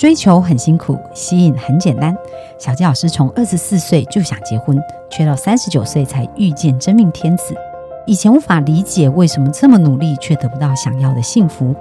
追求很辛苦，吸引很简单。小纪老师从二十四岁就想结婚，却到三十九岁才遇见真命天子。以前无法理解为什么这么努力却得不到想要的幸福。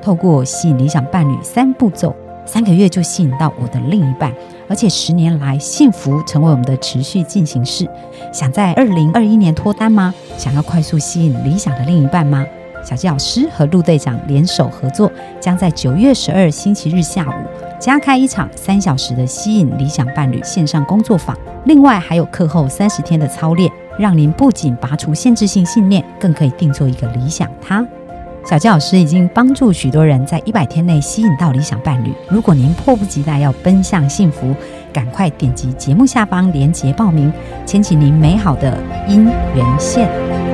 透过吸引理想伴侣三步骤，三个月就吸引到我的另一半，而且十年来幸福成为我们的持续进行式。想在二零二一年脱单吗？想要快速吸引理想的另一半吗？小纪老师和陆队长联手合作，将在九月十二星期日下午加开一场三小时的吸引理想伴侣线上工作坊。另外还有课后三十天的操练，让您不仅拔除限制性信念，更可以定做一个理想他。小纪老师已经帮助许多人在一百天内吸引到理想伴侣。如果您迫不及待要奔向幸福，赶快点击节目下方链接报名，牵起您美好的姻缘线。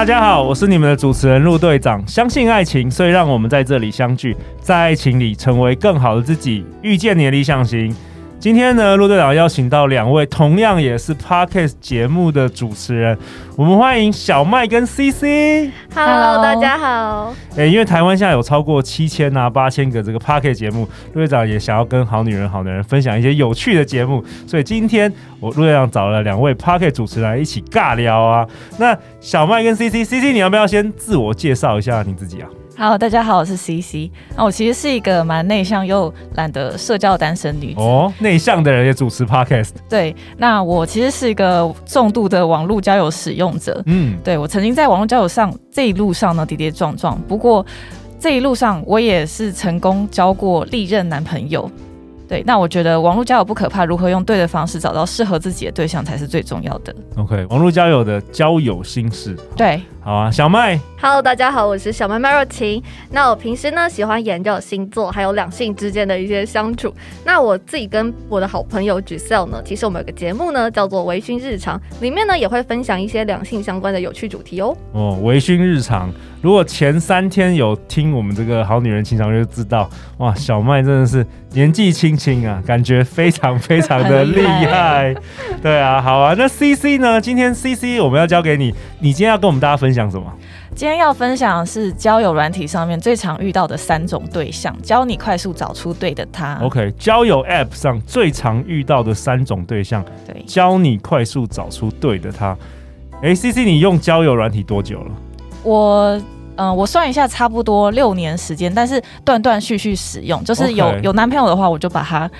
大家好，我是你们的主持人陆队长。相信爱情，所以让我们在这里相聚，在爱情里成为更好的自己，遇见你的理想型。今天呢，陆队长邀请到两位同样也是 Podcast 节目的主持人，我们欢迎小麦跟 CC。Hello，大家好。哎，因为台湾现在有超过七千啊八千个这个 Podcast 节目，陆队长也想要跟好女人、好男人分享一些有趣的节目，所以今天我陆队长找了两位 Podcast 主持人来一起尬聊啊。那小麦跟 CC，CC 你要不要先自我介绍一下你自己啊？好，大家好，我是 CC。那我其实是一个蛮内向又懒得社交的单身女子。哦，内向的人也主持 Podcast。对，那我其实是一个重度的网络交友使用者。嗯，对，我曾经在网络交友上这一路上呢跌跌撞撞，不过这一路上我也是成功交过历任男朋友。对，那我觉得网络交友不可怕，如何用对的方式找到适合自己的对象才是最重要的。OK，网络交友的交友心事。对，好啊，小麦。Hello，大家好，我是小麦麦若晴。那我平时呢喜欢研究星座，还有两性之间的一些相处。那我自己跟我的好朋友 Giselle 呢，其实我们有个节目呢叫做《微醺日常》，里面呢也会分享一些两性相关的有趣主题哦。哦，微醺日常。如果前三天有听我们这个好女人情场，就知道哇，小麦真的是年纪轻轻啊，感觉非常非常的 厉害。对啊，好啊，那 CC 呢？今天 CC 我们要交给你，你今天要跟我们大家分享什么？今天要分享的是交友软体上面最常遇到的三种对象，教你快速找出对的他。OK，交友 App 上最常遇到的三种对象，对，教你快速找出对的他。哎，CC，你用交友软体多久了？我嗯、呃，我算一下，差不多六年时间，但是断断续续使用，就是有.有男朋友的话，我就把它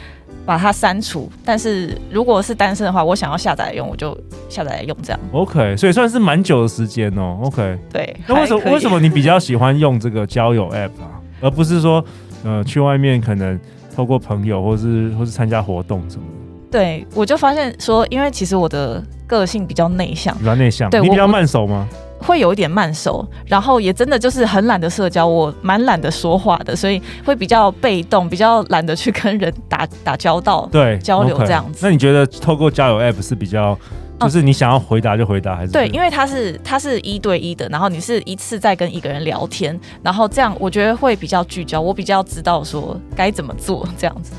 把它删除；但是如果是单身的话，我想要下载来用，我就下载来用，这样。OK，所以算是蛮久的时间哦。OK，对。那为什么为什么你比较喜欢用这个交友 App 啊，而不是说呃去外面可能透过朋友或是或是参加活动什么的？对，我就发现说，因为其实我的个性比较内向，比较内向，对，你比较慢熟吗？会有一点慢熟，然后也真的就是很懒得社交，我蛮懒得说话的，所以会比较被动，比较懒得去跟人打 打交道，对，交流这样子。Okay. 那你觉得透过交友 App 是比较，就是你想要回答就回答，还是？对，因为它是它是一对一的，然后你是一次在跟一个人聊天，然后这样我觉得会比较聚焦，我比较知道说该怎么做这样子。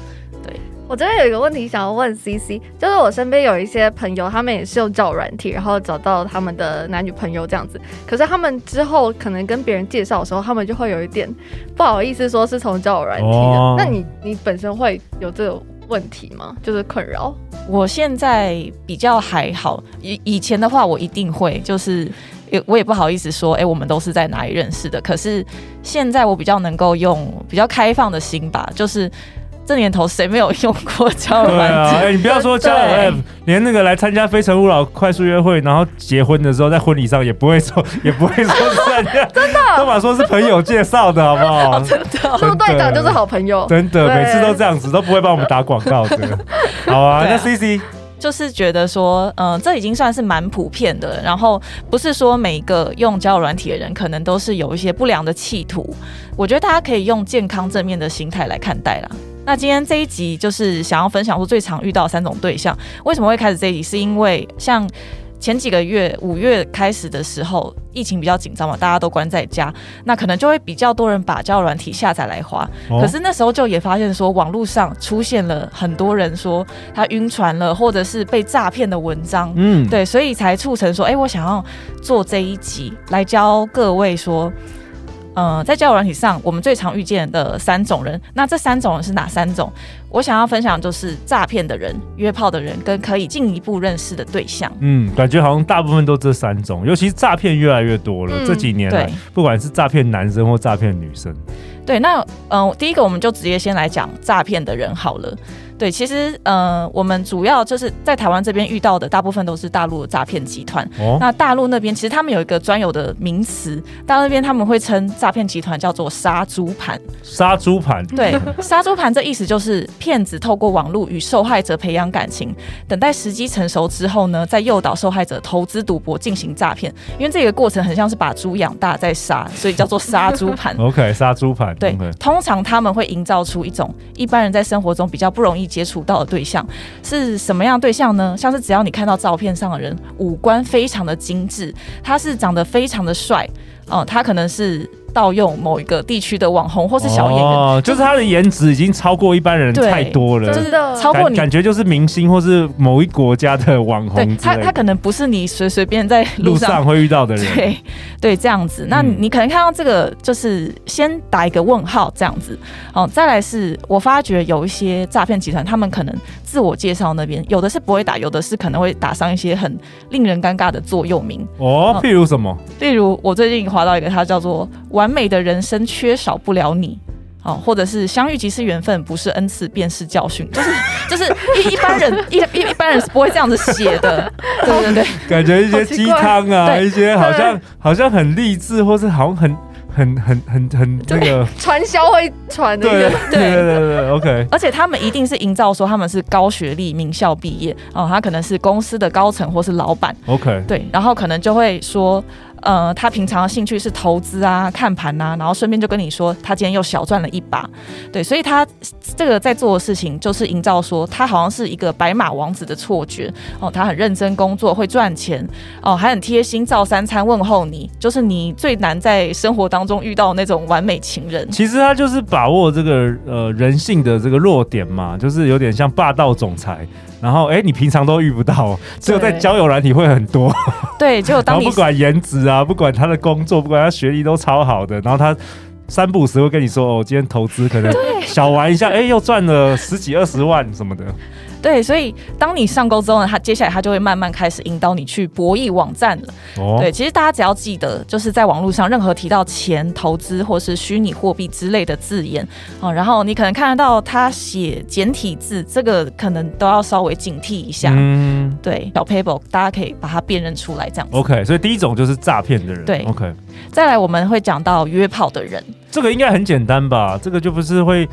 我这边有一个问题想要问 CC，就是我身边有一些朋友，他们也是用交友软体，然后找到他们的男女朋友这样子。可是他们之后可能跟别人介绍的时候，他们就会有一点不好意思说是从交友软体的。哦、那你你本身会有这个问题吗？就是困扰？我现在比较还好，以以前的话我一定会，就是我也不好意思说，哎、欸，我们都是在哪里认识的。可是现在我比较能够用比较开放的心吧，就是。这年头谁没有用过交友软件？对啊，哎、欸，你不要说交友 App，连那个来参加非诚勿扰快速约会，然后结婚的时候在婚礼上也不会说，也不会说是 真的，都把说是朋友介绍的好不好？哦、真的，陆队长就是好朋友，真的，每次都这样子，都不会帮我们打广告的。好啊，啊那 CC 就是觉得说，嗯、呃，这已经算是蛮普遍的，然后不是说每一个用交友软体的人，可能都是有一些不良的企图。我觉得大家可以用健康正面的心态来看待啦。那今天这一集就是想要分享说最常遇到三种对象。为什么会开始这一集？是因为像前几个月五月开始的时候，疫情比较紧张嘛，大家都关在家，那可能就会比较多人把交友软体下载来滑。哦、可是那时候就也发现说，网络上出现了很多人说他晕船了，或者是被诈骗的文章。嗯，对，所以才促成说，哎、欸，我想要做这一集来教各位说。呃，在交友软体上，我们最常遇见的三种人，那这三种人是哪三种？我想要分享就是诈骗的人、约炮的人跟可以进一步认识的对象。嗯，感觉好像大部分都这三种，尤其是诈骗越来越多了。这几年来，不管是诈骗男生或诈骗女生。对，那嗯、呃，第一个我们就直接先来讲诈骗的人好了。对，其实呃，我们主要就是在台湾这边遇到的，大部分都是大陆的诈骗集团。哦，那大陆那边其实他们有一个专有的名词，大陆那边他们会称诈骗集团叫做“杀猪盘”。杀猪盘，对，杀猪盘这意思就是骗子透过网络与受害者培养感情，等待时机成熟之后呢，再诱导受害者投资赌博进行诈骗。因为这个过程很像是把猪养大再杀，所以叫做杀猪盘。OK，杀猪盘。对.通常他们会营造出一种一般人在生活中比较不容易。接触到的对象是什么样的对象呢？像是只要你看到照片上的人五官非常的精致，他是长得非常的帅，哦、呃，他可能是。盗用某一个地区的网红或是小演员，哦，就是他的颜值已经超过一般人太多了，真的超过你感觉就是明星或是某一国家的网红。对，他他可能不是你随随便在路上，路上会遇到的人。对对，这样子。那你可能看到这个，就是先打一个问号这样子。哦，再来是我发觉有一些诈骗集团，他们可能自我介绍那边有的是不会打，有的是可能会打上一些很令人尴尬的座右铭。哦，譬如什么？例如我最近划到一个，它叫做。完美的人生缺少不了你，哦，或者是相遇即是缘分，不是恩赐便是教训，就是就是一一般人一一一般人是不会这样子写的，对对对，感觉一些鸡汤啊，一些好像好像很励志，或是好像很很很很很那个。传销会传的，对对对对，OK，而且他们一定是营造说他们是高学历名校毕业，哦，他可能是公司的高层或是老板，OK，对，然后可能就会说。呃，他平常的兴趣是投资啊、看盘啊，然后顺便就跟你说，他今天又小赚了一把，对，所以他这个在做的事情就是营造说他好像是一个白马王子的错觉哦，他很认真工作，会赚钱哦，还很贴心，照三餐问候你，就是你最难在生活当中遇到那种完美情人。其实他就是把握这个呃人性的这个弱点嘛，就是有点像霸道总裁。然后，哎，你平常都遇不到，只有在交友软体会很多。对，就当你不管颜值啊，不管他的工作，不管他学历都超好的，然后他三不五时会跟你说：“哦，今天投资可能小玩一下，哎，又赚了十几二十万什么的。”对，所以当你上钩之后呢，他接下来他就会慢慢开始引导你去博弈网站了。哦，对，其实大家只要记得，就是在网络上任何提到钱、投资或是虚拟货币之类的字眼哦，然后你可能看得到他写简体字，这个可能都要稍微警惕一下。嗯，对，小 paper 大家可以把它辨认出来，这样子。OK，所以第一种就是诈骗的人。对，OK。再来我们会讲到约炮的人，这个应该很简单吧？这个就不是会。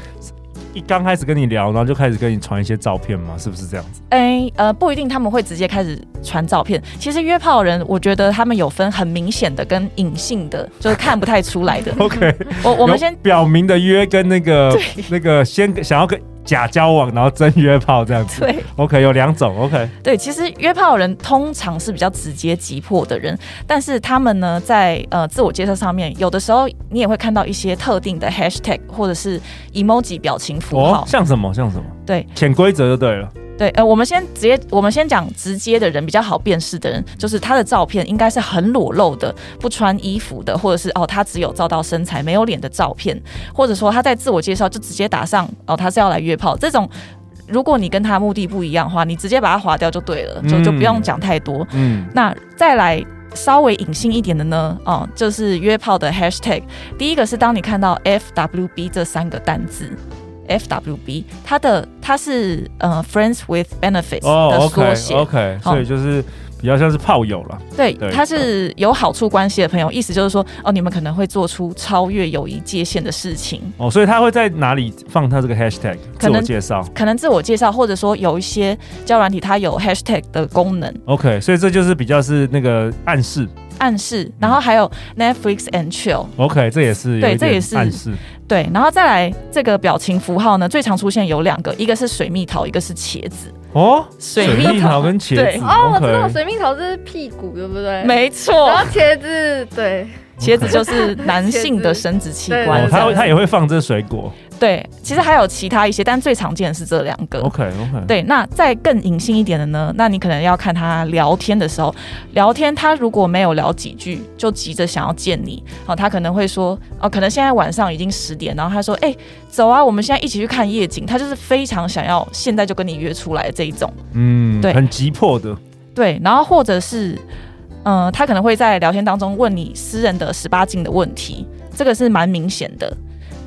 一刚开始跟你聊，然后就开始跟你传一些照片吗？是不是这样子？哎、欸，呃，不一定，他们会直接开始传照片。其实约炮人，我觉得他们有分很明显的跟隐性的，就是看不太出来的。OK，我我们先表明的约跟那个 那个先想要跟。假交往，然后真约炮这样子。对，OK，有两种。OK，对，其实约炮的人通常是比较直接急迫的人，但是他们呢，在呃自我介绍上面，有的时候你也会看到一些特定的 Hashtag 或者是 Emoji 表情符号，哦，像什么像什么？对，潜规则就对了。对，呃，我们先直接，我们先讲直接的人比较好辨识的人，就是他的照片应该是很裸露的，不穿衣服的，或者是哦，他只有照到身材没有脸的照片，或者说他在自我介绍就直接打上哦，他是要来约炮这种。如果你跟他目的不一样的话，你直接把他划掉就对了，就就不用讲太多。嗯，那再来稍微隐性一点的呢，哦，就是约炮的 Hashtag，第一个是当你看到 FWB 这三个单字。FWB，它的它是呃 Friends with Benefits 的缩写。Oh, 所以就是比较像是炮友了。对，他是有好处关系的朋友，意思就是说，哦，你们可能会做出超越友谊界限的事情。哦，所以他会在哪里放他这个 Hashtag？自我介绍，可能自我介绍，或者说有一些交友软体它有 Hashtag 的功能。OK，所以这就是比较是那个暗示。暗示，然后还有 Netflix and chill。OK，这也是对，这也是暗示。对，然后再来这个表情符号呢，最常出现有两个，一个是水蜜桃，一个是茄子。哦，水蜜桃跟茄子。哦，我知道水蜜桃是屁股，对不对？没错。然后茄子，对，茄子就是男性的生殖器官。他他也会放这水果。对，其实还有其他一些，但最常见的是这两个。OK OK。对，那再更隐性一点的呢？那你可能要看他聊天的时候，聊天他如果没有聊几句，就急着想要见你，哦，他可能会说，哦，可能现在晚上已经十点，然后他说，哎，走啊，我们现在一起去看夜景。他就是非常想要现在就跟你约出来的这一种，嗯，对，很急迫的。对，然后或者是，嗯、呃，他可能会在聊天当中问你私人的十八禁的问题，这个是蛮明显的。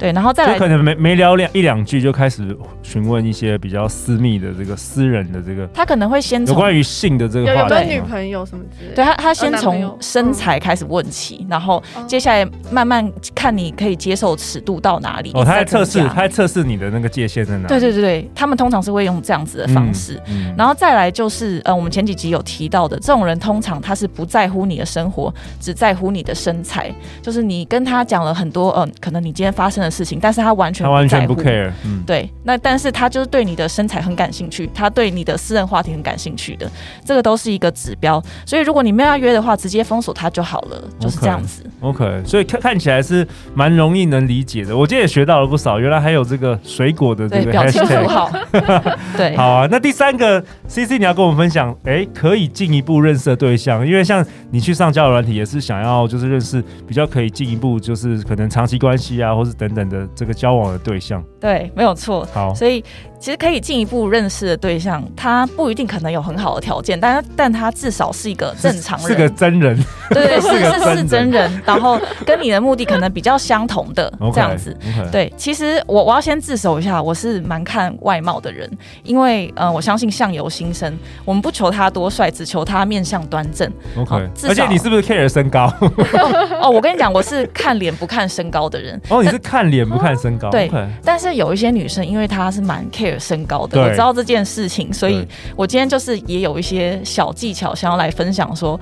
对，然后再来，可能没没聊两一两句就开始询问一些比较私密的这个私人的这个，他可能会先有关于性的这个话题，有没有女朋友什么之类的。对他，他先从身材开始问起，然后接下来慢慢看你可以接受尺度到哪里。哦，他在测试，他在测试你的那个界限在哪里。对对对对，他们通常是会用这样子的方式。嗯嗯、然后再来就是，呃，我们前几集有提到的，这种人通常他是不在乎你的生活，只在乎你的身材。就是你跟他讲了很多，嗯、呃，可能你今天发生的事情，但是他完全。他完全不 care，嗯，对，那但是他就是对你的身材很感兴趣，他对你的私人话题很感兴趣的，这个都是一个指标。所以如果你没有要约的话，直接封锁他就好了就是这样子。OK，所以看看起来是蛮容易能理解的。我今天也学到了不少，原来还有这个水果的这个表情符号。对，好啊。那第三个 CC 你要跟我们分享，哎、欸，可以进一步认识的对象，因为像你去上交友软体也是想要就是认识比较可以进一步就是可能长期关系啊，或是等等的这个交往。的对象，对，没有错。好，所以。其实可以进一步认识的对象，他不一定可能有很好的条件，但但他至少是一个正常人，是，是个真人，对 对，是是是真人，然后跟你的目的可能比较相同的 这样子。Okay, okay. 对，其实我我要先自首一下，我是蛮看外貌的人，因为呃，我相信相由心生，我们不求他多帅，只求他面相端正。OK，而且你是不是 care 身高？哦，我跟你讲，我是看脸不看身高的人。哦，你是看脸不看身高？对。Okay. 但是有一些女生，因为她是蛮 care。身高的，我知道这件事情，所以我今天就是也有一些小技巧想要来分享，说，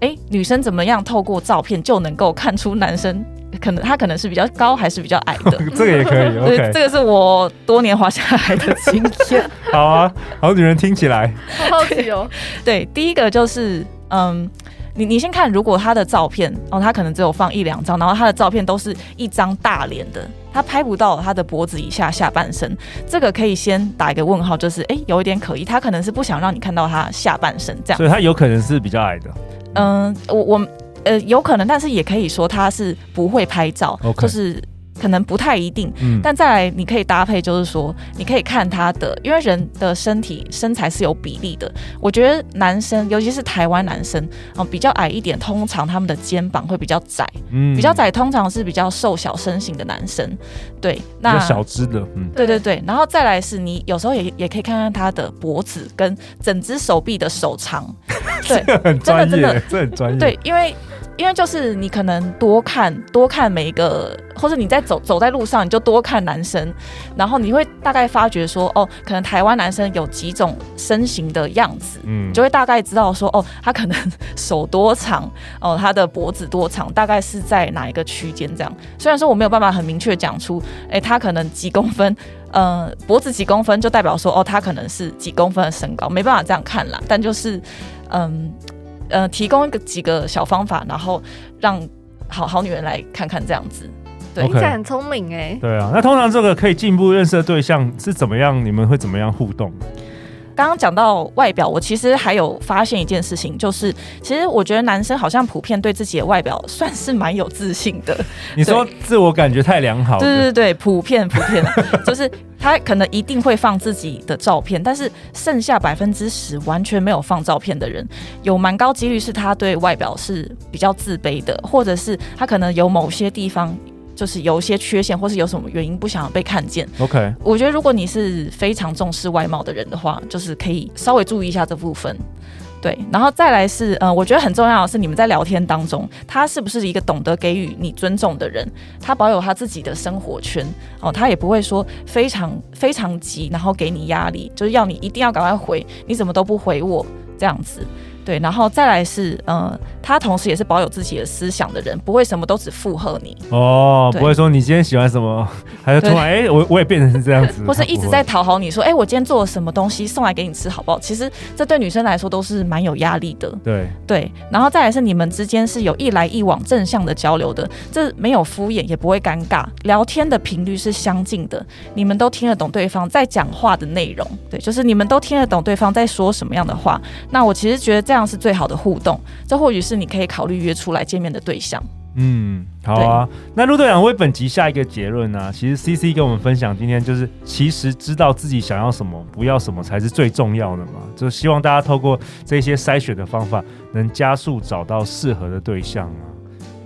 哎、欸，女生怎么样透过照片就能够看出男生可能他可能是比较高还是比较矮的？这个也可以，OK，这个是我多年滑下来的经验。好啊，好女人听起来好好奇哦。对，第一个就是，嗯。你你先看，如果他的照片哦，他可能只有放一两张，然后他的照片都是一张大脸的，他拍不到他的脖子以下下半身，这个可以先打一个问号，就是哎、欸，有一点可疑，他可能是不想让你看到他下半身这样，所以他有可能是比较矮的。嗯，我我呃有可能，但是也可以说他是不会拍照.就是。可能不太一定，嗯，但再来你可以搭配，就是说你可以看他的，因为人的身体身材是有比例的。我觉得男生，尤其是台湾男生，哦，比较矮一点，通常他们的肩膀会比较窄，嗯，比较窄，通常是比较瘦小身形的男生，对，那小只的，嗯，对对对，然后再来是你有时候也也可以看看他的脖子跟整只手臂的手长，对，很专业，真的真的这很专业，对，因为。因为就是你可能多看多看每一个，或者你在走走在路上，你就多看男生，然后你会大概发觉说，哦，可能台湾男生有几种身形的样子，嗯，你就会大概知道说，哦，他可能手多长，哦，他的脖子多长，大概是在哪一个区间这样。虽然说我没有办法很明确讲出，哎，他可能几公分，呃，脖子几公分就代表说，哦，他可能是几公分的身高，没办法这样看啦。但就是，嗯。呃，提供一个几个小方法，然后让好好女人来看看这样子，对，听起来很聪明哎。对啊，那通常这个可以进一步认识的对象是怎么样？你们会怎么样互动？刚刚讲到外表，我其实还有发现一件事情，就是其实我觉得男生好像普遍对自己的外表算是蛮有自信的。你说自我感觉太良好？对对对，普遍普遍，就是他可能一定会放自己的照片，但是剩下百分之十完全没有放照片的人，有蛮高几率是他对外表是比较自卑的，或者是他可能有某些地方。就是有一些缺陷，或是有什么原因不想要被看见。OK，我觉得如果你是非常重视外貌的人的话，就是可以稍微注意一下这部分。对，然后再来是，呃，我觉得很重要的是你们在聊天当中，他是不是一个懂得给予你尊重的人？他保有他自己的生活圈哦，他也不会说非常非常急，然后给你压力，就是要你一定要赶快回，你怎么都不回我这样子。对，然后再来是，嗯，他同时也是保有自己的思想的人，不会什么都只附和你。哦，不会说你今天喜欢什么，还是突然哎、欸，我我也变成是这样子，或是一直在讨好你说，哎、欸，我今天做了什么东西送来给你吃，好不好？其实这对女生来说都是蛮有压力的。对对，然后再来是你们之间是有一来一往正向的交流的，这没有敷衍，也不会尴尬，聊天的频率是相近的，你们都听得懂对方在讲话的内容。对，就是你们都听得懂对方在说什么样的话。那我其实觉得这样是最好的互动，这或许是是你可以考虑约出来见面的对象。嗯，好啊。那陆队长为本集下一个结论呢、其实 CC 跟我们分享，今天就是其实知道自己想要什么，不要什么才是最重要的嘛。就希望大家透过这些筛选的方法，能加速找到适合的对象啊。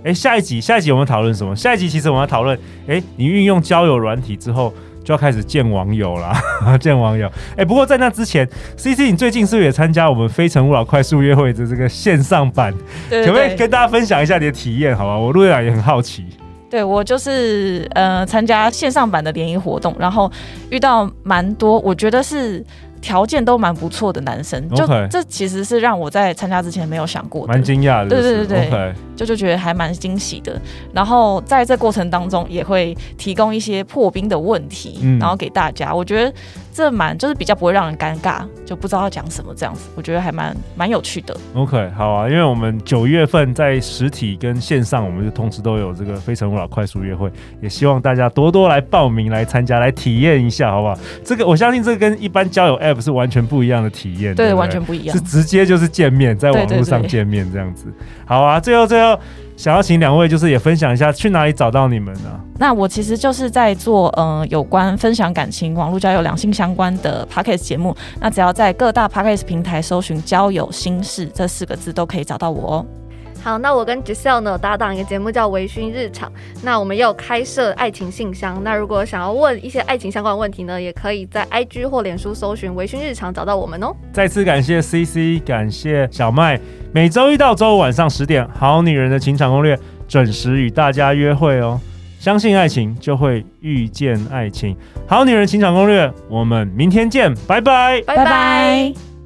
哎，下一集，下一集我们讨论什么？下一集其实我们要讨论，哎，你运用交友软体之后。就要开始见网友啦，见网友。哎、欸，不过在那之前，CC，你最近是不是也参加我们《非诚勿扰》快速约会的这个线上版？对可不可以跟大家分享一下你的体验？好吧，我陆队长也很好奇。对，我就是呃参加线上版的联谊活动，然后遇到蛮多，我觉得是。条件都蛮不错的男生，就.这其实是让我在参加之前没有想过的，蛮惊讶的。对对对对.就就觉得还蛮惊喜的。然后在这过程当中，也会提供一些破冰的问题，嗯、然后给大家。我觉得。这蛮就是比较不会让人尴尬，就不知道要讲什么这样子，我觉得还蛮蛮有趣的。OK，好啊，因为我们九月份在实体跟线上，我们就同时都有这个非诚勿扰快速约会，也希望大家多多来报名来参加，来体验一下，好不好？这个我相信这个跟一般交友 App 是完全不一样的体验，对，对，对，完全不一样，是直接就是见面，在网络上见面这样子。好啊，最后最后。想要请两位，就是也分享一下去哪里找到你们呢？那我其实就是在做嗯、有关分享感情、网络交友、两性相关的 Podcast 节目。那只要在各大 Podcast 平台搜寻“交友心事”这四个字，都可以找到我哦。好，那我跟 Giselle 呢有搭档一个节目叫《微醺日常》，那我们也有开设爱情信箱。那如果想要问一些爱情相关的问题呢，也可以在 IG 或脸书搜寻“微醺日常”找到我们哦。再次感谢 CC，感谢小麦。每周一到周五晚上十点，《好女人的情场攻略》准时与大家约会哦。相信爱情，就会遇见爱情。《好女人情场攻略》，我们明天见，拜拜，拜拜。